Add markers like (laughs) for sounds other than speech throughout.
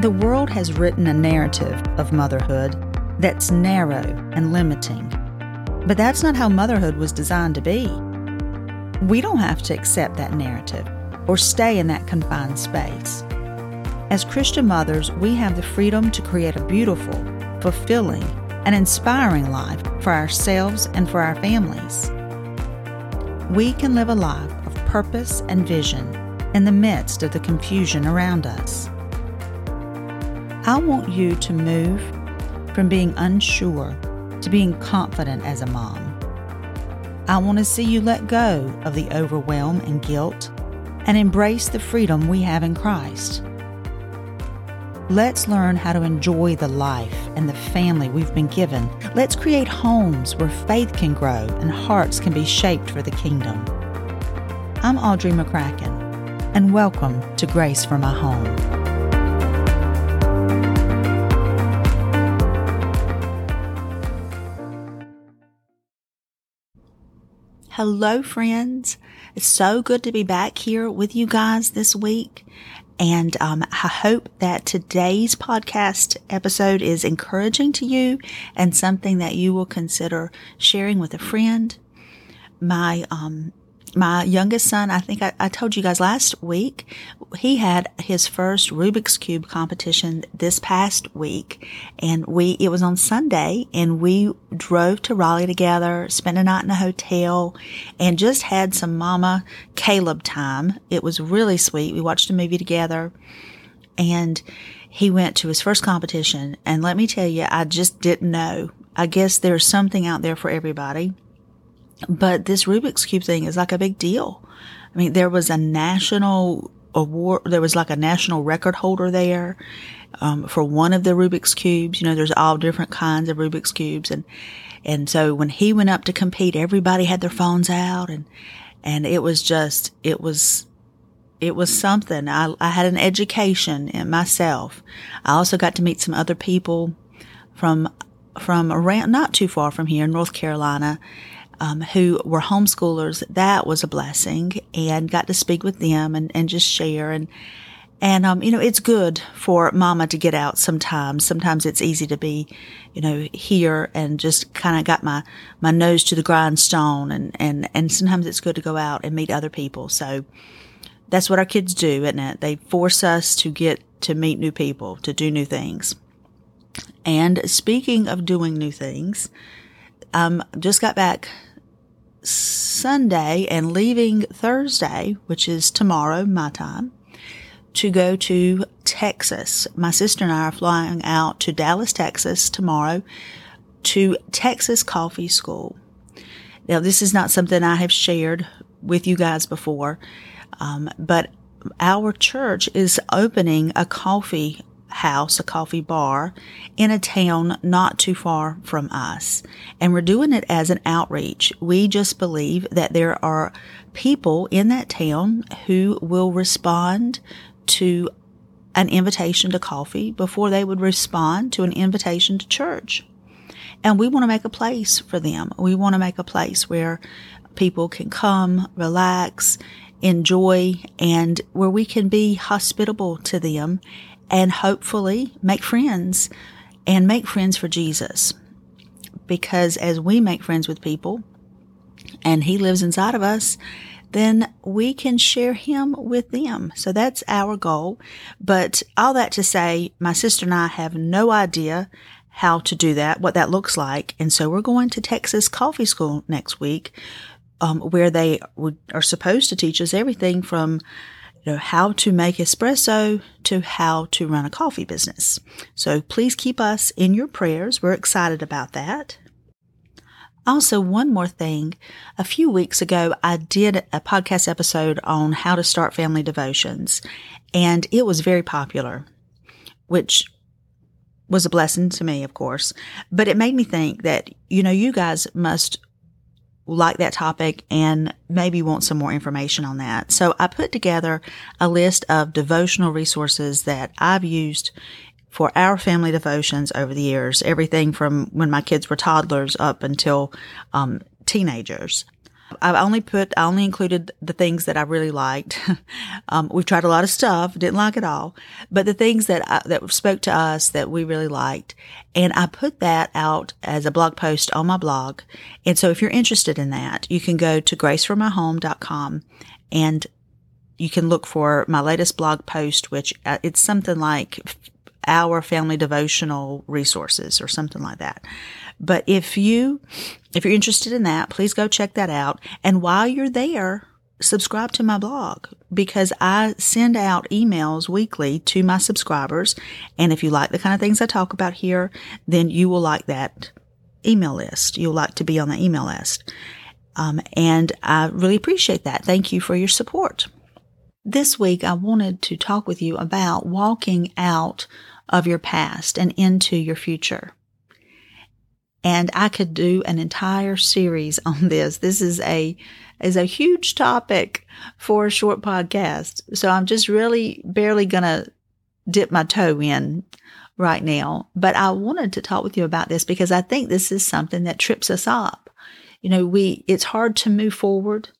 The world has written a narrative of motherhood that's narrow and limiting. But that's not how motherhood was designed to be. We don't have to accept that narrative or stay in that confined space. As Christian mothers, we have the freedom to create a beautiful, fulfilling, and inspiring life for ourselves and for our families. We can live a life of purpose and vision in the midst of the confusion around us. I want you to move from being unsure to being confident as a mom. I want to see you let go of the overwhelm and guilt and embrace the freedom we have in Christ. Let's learn how to enjoy the life and the family we've been given. Let's create homes where faith can grow and hearts can be shaped for the kingdom. I'm Audrey McCracken, and welcome to Grace for My Home. Hello, friends. It's so good to be back here with you guys this week. And um, I hope that today's podcast episode is encouraging to you and something that you will consider sharing with a friend. My um, my youngest son, I think I, I, told you guys last week, he had his first Rubik's Cube competition this past week. And we, it was on Sunday and we drove to Raleigh together, spent a night in a hotel and just had some mama Caleb time. It was really sweet. We watched a movie together and he went to his first competition. And let me tell you, I just didn't know. I guess there's something out there for everybody. But this Rubik's Cube thing is like a big deal. I mean, there was a national award, there was like a national record holder there um, for one of the Rubik's Cubes. You know, there's all different kinds of Rubik's Cubes. And, and so when he went up to compete, everybody had their phones out and, and it was just, it was, it was something. I, I had an education in myself. I also got to meet some other people from, from around, not too far from here, in North Carolina um, who were homeschoolers, that was a blessing and got to speak with them and, and just share. And, and, um, you know, it's good for mama to get out sometimes. Sometimes it's easy to be, you know, here and just kind of got my, my nose to the grindstone. And, and, and sometimes it's good to go out and meet other people. So that's what our kids do, isn't it? They force us to get to meet new people, to do new things. And speaking of doing new things, um, just got back Sunday and leaving Thursday, which is tomorrow, my time, to go to Texas. My sister and I are flying out to Dallas, Texas tomorrow to Texas Coffee School. Now, this is not something I have shared with you guys before, um, but our church is opening a coffee house, a coffee bar in a town not too far from us. And we're doing it as an outreach. We just believe that there are people in that town who will respond to an invitation to coffee before they would respond to an invitation to church. And we want to make a place for them. We want to make a place where people can come, relax, enjoy, and where we can be hospitable to them and hopefully make friends and make friends for Jesus. Because as we make friends with people and He lives inside of us, then we can share Him with them. So that's our goal. But all that to say, my sister and I have no idea how to do that, what that looks like. And so we're going to Texas Coffee School next week, um, where they are supposed to teach us everything from know, how to make espresso to how to run a coffee business. So please keep us in your prayers. We're excited about that. Also, one more thing. A few weeks ago, I did a podcast episode on how to start family devotions, and it was very popular, which was a blessing to me, of course. But it made me think that, you know, you guys must like that topic and maybe want some more information on that. So I put together a list of devotional resources that I've used for our family devotions over the years, everything from when my kids were toddlers up until um, teenagers. I've only put, I only included the things that I really liked. (laughs) um, we've tried a lot of stuff, didn't like it all, but the things that I, that spoke to us that we really liked. And I put that out as a blog post on my blog. And so if you're interested in that, you can go to graceformyhome.com and you can look for my latest blog post, which uh, it's something like our family devotional resources or something like that. But if you, if you're interested in that, please go check that out. And while you're there, subscribe to my blog because I send out emails weekly to my subscribers. And if you like the kind of things I talk about here, then you will like that email list. You'll like to be on the email list. Um, and I really appreciate that. Thank you for your support. This week, I wanted to talk with you about walking out of your past and into your future. And I could do an entire series (laughs) on this. This is a, is a huge topic for a short podcast. So I'm just really barely going to dip my toe in right now. But I wanted to talk with you about this because I think this is something that trips us up. You know, we, it's hard to move forward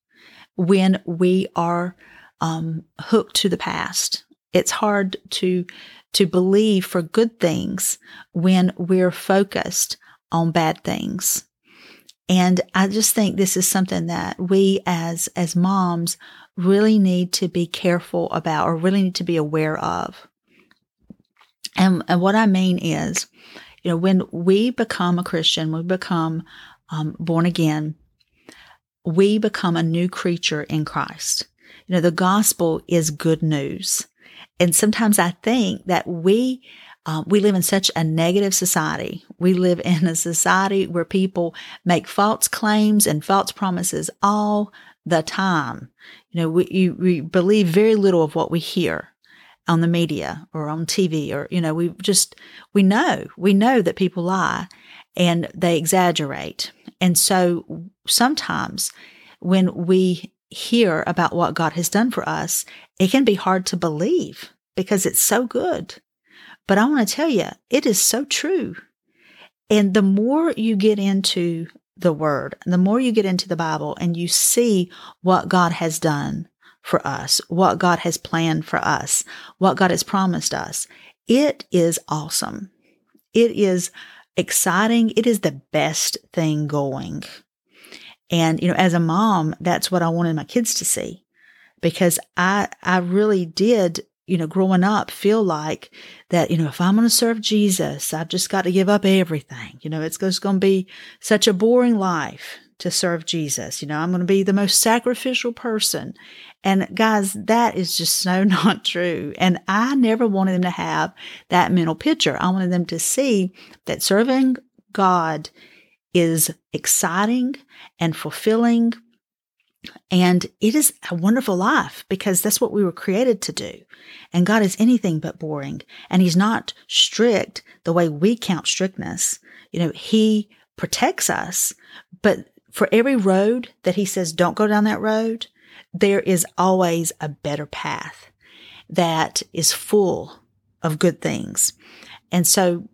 when we are um, hooked to the past. It's hard to to believe for good things when we're focused on bad things. And I just think this is something that we as, as moms really need to be careful about or really need to be aware of. And, and what I mean is, you know, when we become a Christian, we become um, born again, we become a new creature in Christ. You know, the gospel is good news. And sometimes I think that we, um, we live in such a negative society. We live in a society where people make false claims and false promises all the time. You know, we, you, we believe very little of what we hear on the media or on TV or, you know, we just, we know, we know that people lie and they exaggerate. And so sometimes when we hear about what God has done for us, it can be hard to believe because it's so good. But I want to tell you, it is so true. And the more you get into the word, the more you get into the Bible and you see what God has done for us, what God has planned for us, what God has promised us, it is awesome. It is exciting. It is the best thing going. And, you know, as a mom, that's what I wanted my kids to see because I, I really did, you know, growing up feel like that, you know, if I'm going to serve Jesus, I've just got to give up everything. You know, it's just going to be such a boring life to serve Jesus. You know, I'm going to be the most sacrificial person. And guys, that is just so (laughs) not true. And I never wanted them to have that mental picture. I wanted them to see that serving God is exciting and fulfilling. And it is a wonderful life because that's what we were created to do. And God is anything but boring. And He's not strict the way we count strictness. You know, He protects us, but for every road that He says, don't go down that road, there is always a better path that is full of good things. And so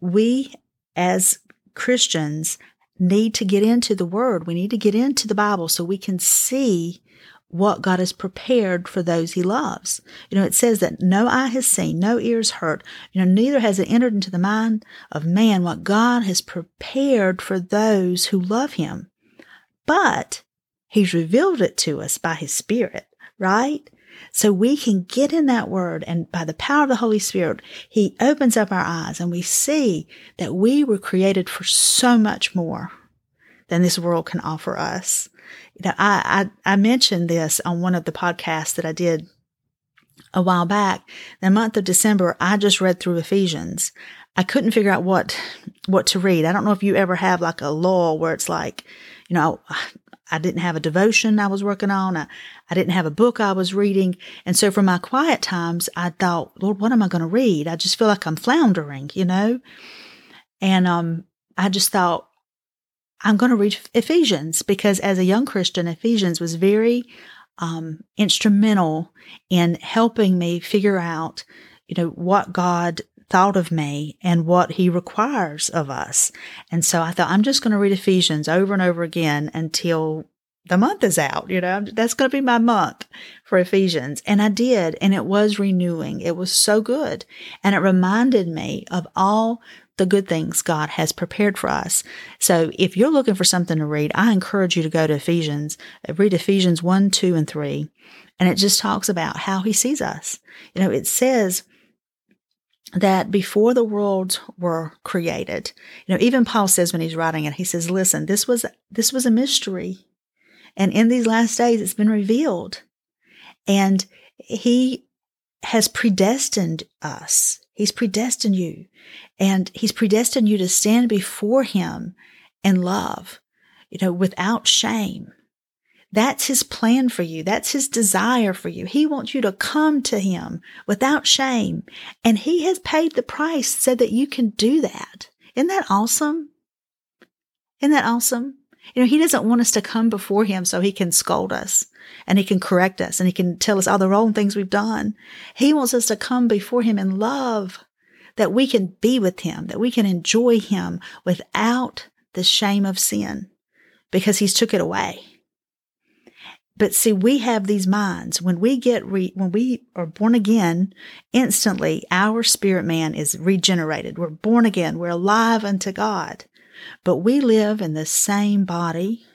we as Christians need to get into the Word. We need to get into the Bible so we can see what God has prepared for those He loves. You know, it says that no eye has seen, no ears heard, you know, neither has it entered into the mind of man what God has prepared for those who love Him. But He's revealed it to us by His Spirit, right? So we can get in that word and by the power of the Holy Spirit, He opens up our eyes and we see that we were created for so much more than this world can offer us. You know, I, I, I mentioned this on one of the podcasts that I did a while back. The month of December, I just read through Ephesians. I couldn't figure out what, what to read. I don't know if you ever have like a lull where it's like, you know, I didn't have a devotion I was working on. I, I didn't have a book I was reading. And so for my quiet times, I thought, Lord, what am I going to read? I just feel like I'm floundering, you know? And, um, I just thought, I'm going to read Ephesians because as a young Christian, Ephesians was very, um, instrumental in helping me figure out, you know, what God thought of me and what he requires of us. And so I thought, I'm just going to read Ephesians over and over again until the month is out. You know, that's going to be my month for Ephesians. And I did. And it was renewing. It was so good. And it reminded me of all the good things God has prepared for us. So if you're looking for something to read, I encourage you to go to Ephesians, read Ephesians 1, 2, and 3. And it just talks about how he sees us. You know, it says, that before the worlds were created, you know, even Paul says when he's writing it, he says, listen, this was, this was a mystery. And in these last days, it's been revealed. And he has predestined us. He's predestined you. And he's predestined you to stand before him in love, you know, without shame. That's his plan for you. That's his desire for you. He wants you to come to him without shame. And he has paid the price so that you can do that. Isn't that awesome? Isn't that awesome? You know, he doesn't want us to come before him so he can scold us and he can correct us and he can tell us all the wrong things we've done. He wants us to come before him in love that we can be with him, that we can enjoy him without the shame of sin because he's took it away. But see, we have these minds. When we get re, when we are born again, instantly our spirit man is regenerated. We're born again. We're alive unto God. But we live in the same body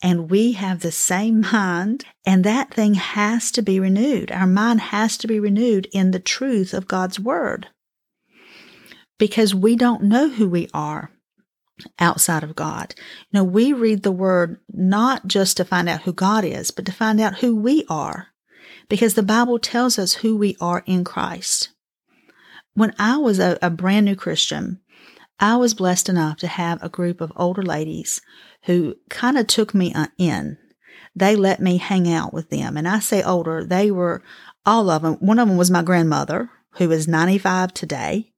and we have the same mind, and that thing has to be renewed. Our mind has to be renewed in the truth of God's word because we don't know who we are outside of God. You know, we read the word not just to find out who God is, but to find out who we are, because the Bible tells us who we are in Christ. When I was a, a brand new Christian, I was blessed enough to have a group of older ladies who kind of took me uh, in. They let me hang out with them. And I say older, they were all of them. One of them was my grandmother, who is 95 today,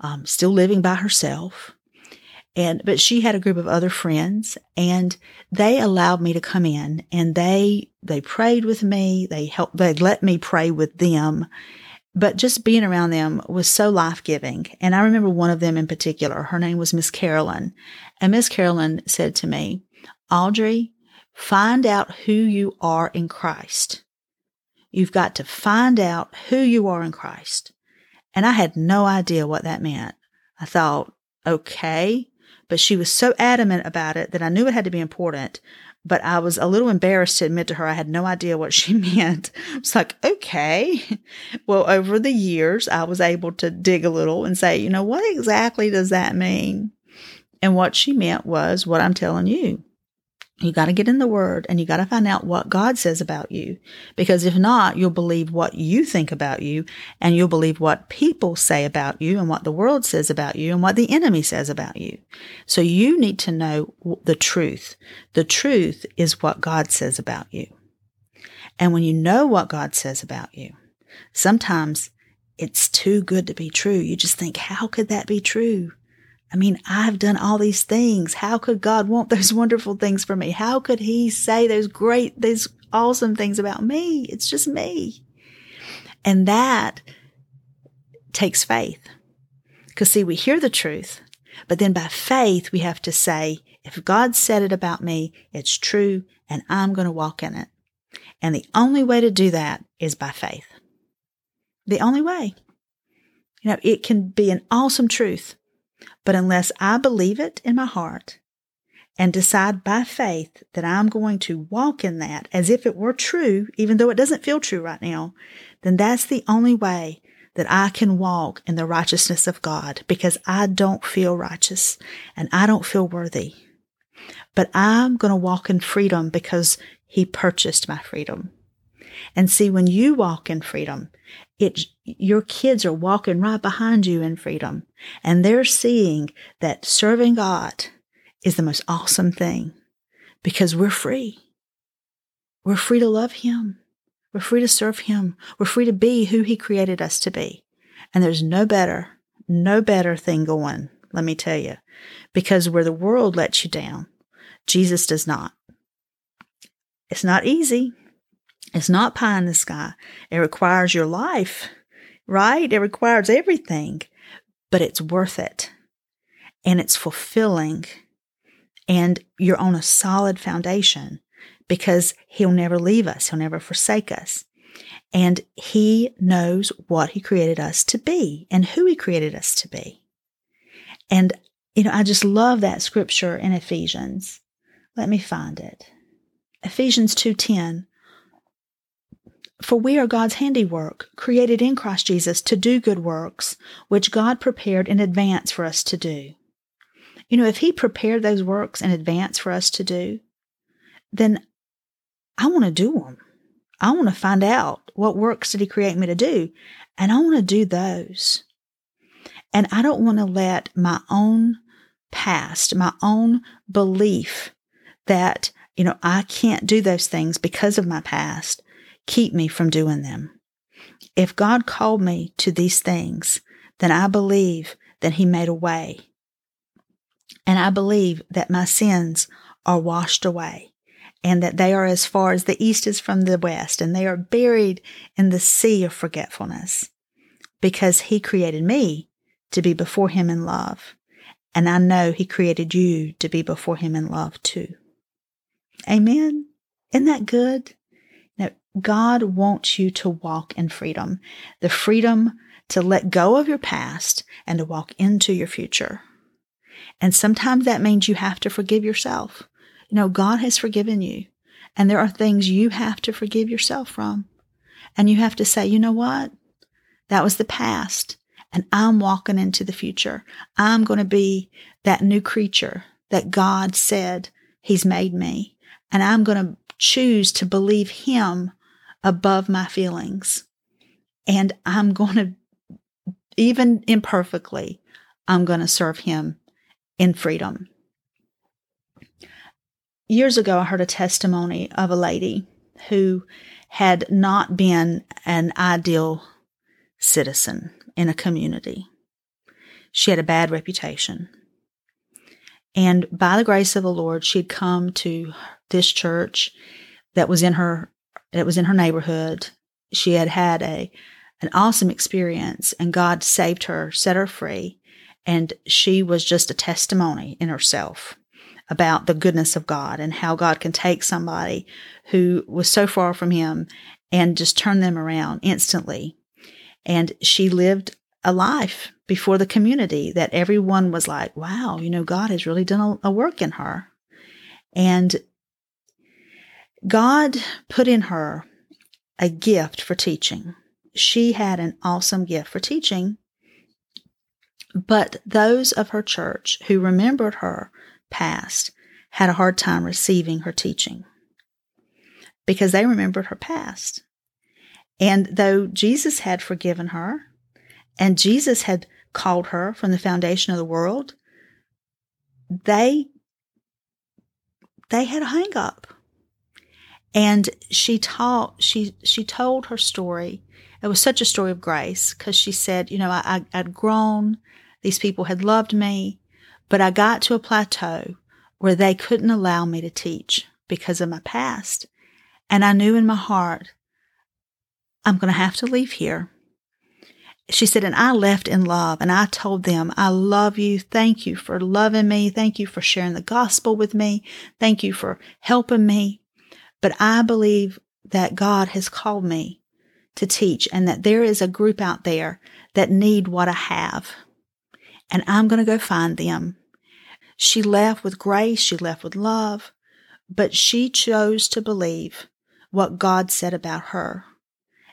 um, still living by herself. And, but she had a group of other friends and they allowed me to come in and they, they prayed with me. They helped, they let me pray with them. But just being around them was so life giving. And I remember one of them in particular. Her name was Miss Carolyn. And Miss Carolyn said to me, Audrey, find out who you are in Christ. You've got to find out who you are in Christ. And I had no idea what that meant. I thought, okay, but she was so adamant about it that I knew it had to be important. But I was a little embarrassed to admit to her I had no idea what she (laughs) meant. It's like, okay. Well, over the years, I was able to dig a little and say, you know, what exactly does that mean? And what she meant was what I'm telling you. You got to get in the word and you got to find out what God says about you. Because if not, you'll believe what you think about you and you'll believe what people say about you and what the world says about you and what the enemy says about you. So you need to know the truth. The truth is what God says about you. And when you know what God says about you, sometimes it's too good to be true. You just think, how could that be true? I mean, I've done all these things. How could God want those (laughs) wonderful things for me? How could He say those great, those awesome things about me? It's just me. And that takes faith. Because, see, we hear the truth, but then by faith, we have to say, if God said it about me, it's true, and I'm going to walk in it. And the only way to do that is by faith. The only way. You know, it can be an awesome truth but unless I believe it in my heart and decide by faith that I'm going to walk in that as if it were true, even though it doesn't feel true right now, then that's the only way that I can walk in the righteousness of God because I don't feel righteous and I don't feel worthy. But I'm going to walk in freedom because He purchased my freedom. And see, when you walk in freedom, it, your kids are walking right behind you in freedom and they're seeing that serving God is the most awesome thing because we're free. We're free to love Him. We're free to serve Him. We're free to be who He created us to be. And there's no better, no better thing going, let me tell you, because where the world lets you down, Jesus does not. It's not easy. It's not pie in the sky. It requires your life, right? It requires everything, but it's worth it and it's fulfilling and you're on a solid foundation because he'll never leave us. He'll never forsake us. And he knows what he created us to be and who he created us to be. And, you know, I just love that scripture in Ephesians. Let me find it. Ephesians 2:10 For we are God's handiwork, created in Christ Jesus to do good works, which God prepared in advance for us to do. You know, if he prepared those works in advance for us to do, then I want to do them. I want to find out what works did he create me to do, and I want to do those. And I don't want to let my own past, my own belief that, you know, I can't do those things because of my past keep me from doing them. If God called me to these things, then I believe that he made a way. And I believe that my sins are washed away and that they are as far as the east is from the west, and they are buried in the sea of forgetfulness because He created me to be before Him in love. And I know He created you to be before Him in love too. Amen. Isn't that good? God wants you to walk in freedom, the freedom to let go of your past and to walk into your future. And sometimes that means you have to forgive yourself. You know, God has forgiven you, and there are things you have to forgive yourself from. And you have to say, you know what? That was the past, and I'm walking into the future. I'm going to be that new creature that God said He's made me, and I'm going to choose to believe Him above my feelings. And I'm going to, even imperfectly, I'm going to serve Him in freedom years ago, I heard a testimony of a lady who had not been an ideal citizen in a community. She had a bad reputation. And by the grace of the Lord, she had come to this church that was in her that was in her neighborhood. She had had a an awesome experience and God saved her, set her free, and she was just a testimony in herself about the goodness of God and how God can take somebody who was so far from Him and just turn them around instantly. And she lived a life before the community that everyone was like, wow, you know, God has really done a, a work in her. And God put in her a gift for teaching. She had an awesome gift for teaching. But those of her church who remembered her past had a hard time receiving her teaching because they remembered her past. And though Jesus had forgiven her and Jesus had called her from the foundation of the world, they they had a hang up. And she taught she she told her story. It was such a story of grace because she said, you know, I, I'd grown, these people had loved me, but I got to a plateau where they couldn't allow me to teach because of my past. And I knew in my heart, I'm going to have to leave here. She said, and I left in love and I told them, I love you. Thank you for loving me. Thank you for sharing the gospel with me. Thank you for helping me. But I believe that God has called me to teach and that there is a group out there that need what I have. And I'm going to go find them she left with grace, she left with love, but she chose to believe what God said about her.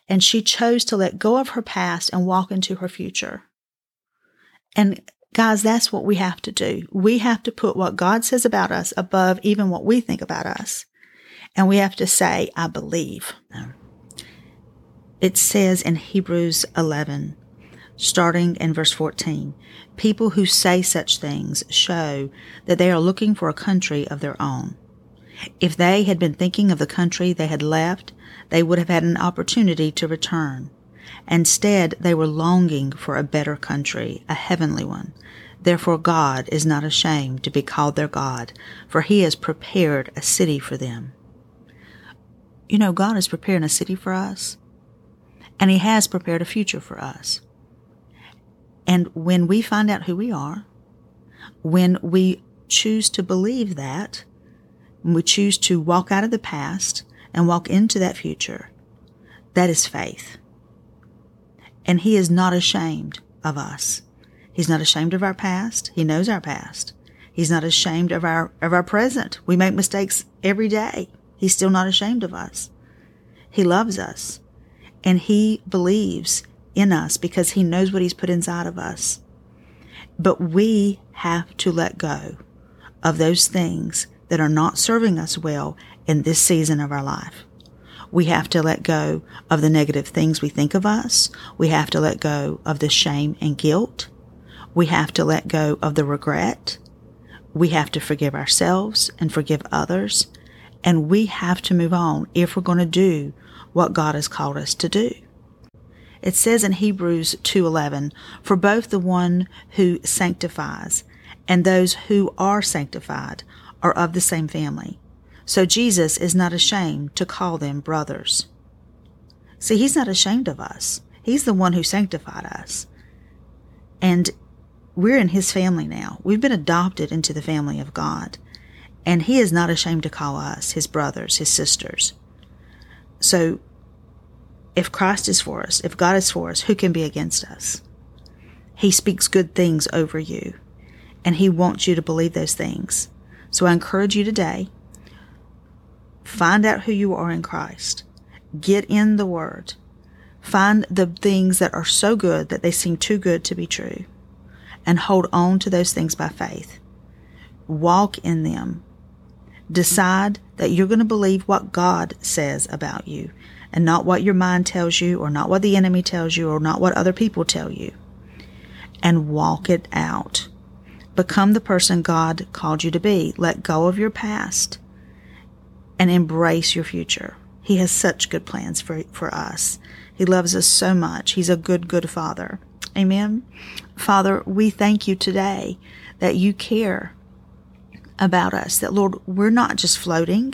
And she chose to let go of her past and walk into her future. And guys, that's what we have to do. We have to put what God says about us above even what we think about us. And we have to say, I believe. It says in Hebrews 11, starting in verse 14. People who say such things show that they are looking for a country of their own. If they had been thinking of the country they had left, they would have had an opportunity to return. Instead, they were longing for a better country, a heavenly one. Therefore, God is not ashamed to be called their God, for he has prepared a city for them. You know, God is preparing a city for us, and he has prepared a future for us. And when we find out who we are, when we choose to believe that, when we choose to walk out of the past and walk into that future, that is faith. And He is not ashamed of us. He's not ashamed of our past. He knows our past. He's not ashamed of our, of our present. We make mistakes every day. He's still not ashamed of us. He loves us and he believes in us because he knows what he's put inside of us. But we have to let go of those things that are not serving us well in this season of our life. We have to let go of the negative things we think of us. We have to let go of the shame and guilt. We have to let go of the regret. We have to forgive ourselves and forgive others. And we have to move on if we're going to do what God has called us to do. It says in Hebrews 2:11, "For both the one who sanctifies and those who are sanctified are of the same family. So Jesus is not ashamed to call them brothers." See, he's not ashamed of us. He's the one who sanctified us. And we're in his family now. We've been adopted into the family of God. And he is not ashamed to call us his brothers, his sisters. So if Christ is for us, if God is for us, who can be against us? He speaks good things over you, and He wants you to believe those things. So I encourage you today find out who you are in Christ, get in the Word, find the things that are so good that they seem too good to be true, and hold on to those things by faith. Walk in them. Decide that you're going to believe what God says about you and not what your mind tells you, or not what the enemy tells you, or not what other people tell you. And walk it out. Become the person God called you to be. Let go of your past and embrace your future. He has such good plans for, for us. He loves us so much. He's a good, good father. Amen. Father, we thank you today that you care about us, that Lord, we're not just floating.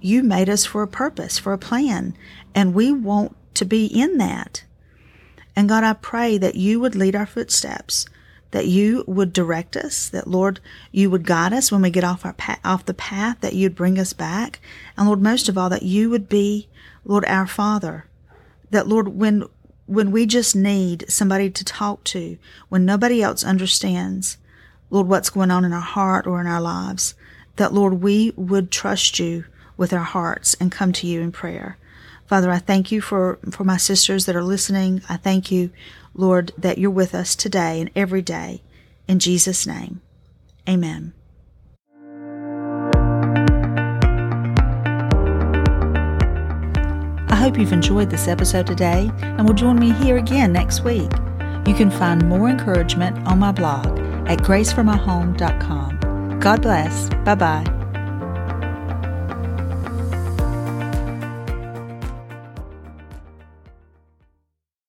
You made us for a purpose, for a plan, and we want to be in that. And God, I pray that you would lead our footsteps, that you would direct us, that Lord, you would guide us when we get off our off the path, that you'd bring us back. And Lord, most of all, that you would be, Lord, our Father. That Lord, when when we just need somebody to talk to, when nobody else understands, Lord, what's going on in our heart or in our lives, that Lord, we would trust you with our hearts and come to you in prayer. Father, I thank you for, for my sisters that are listening. I thank you, Lord, that you're with us today and every day. In Jesus' name, amen. I hope you've enjoyed this episode today and will join me here again next week. You can find more encouragement on my blog at graceformyhome.com. God bless. Bye bye.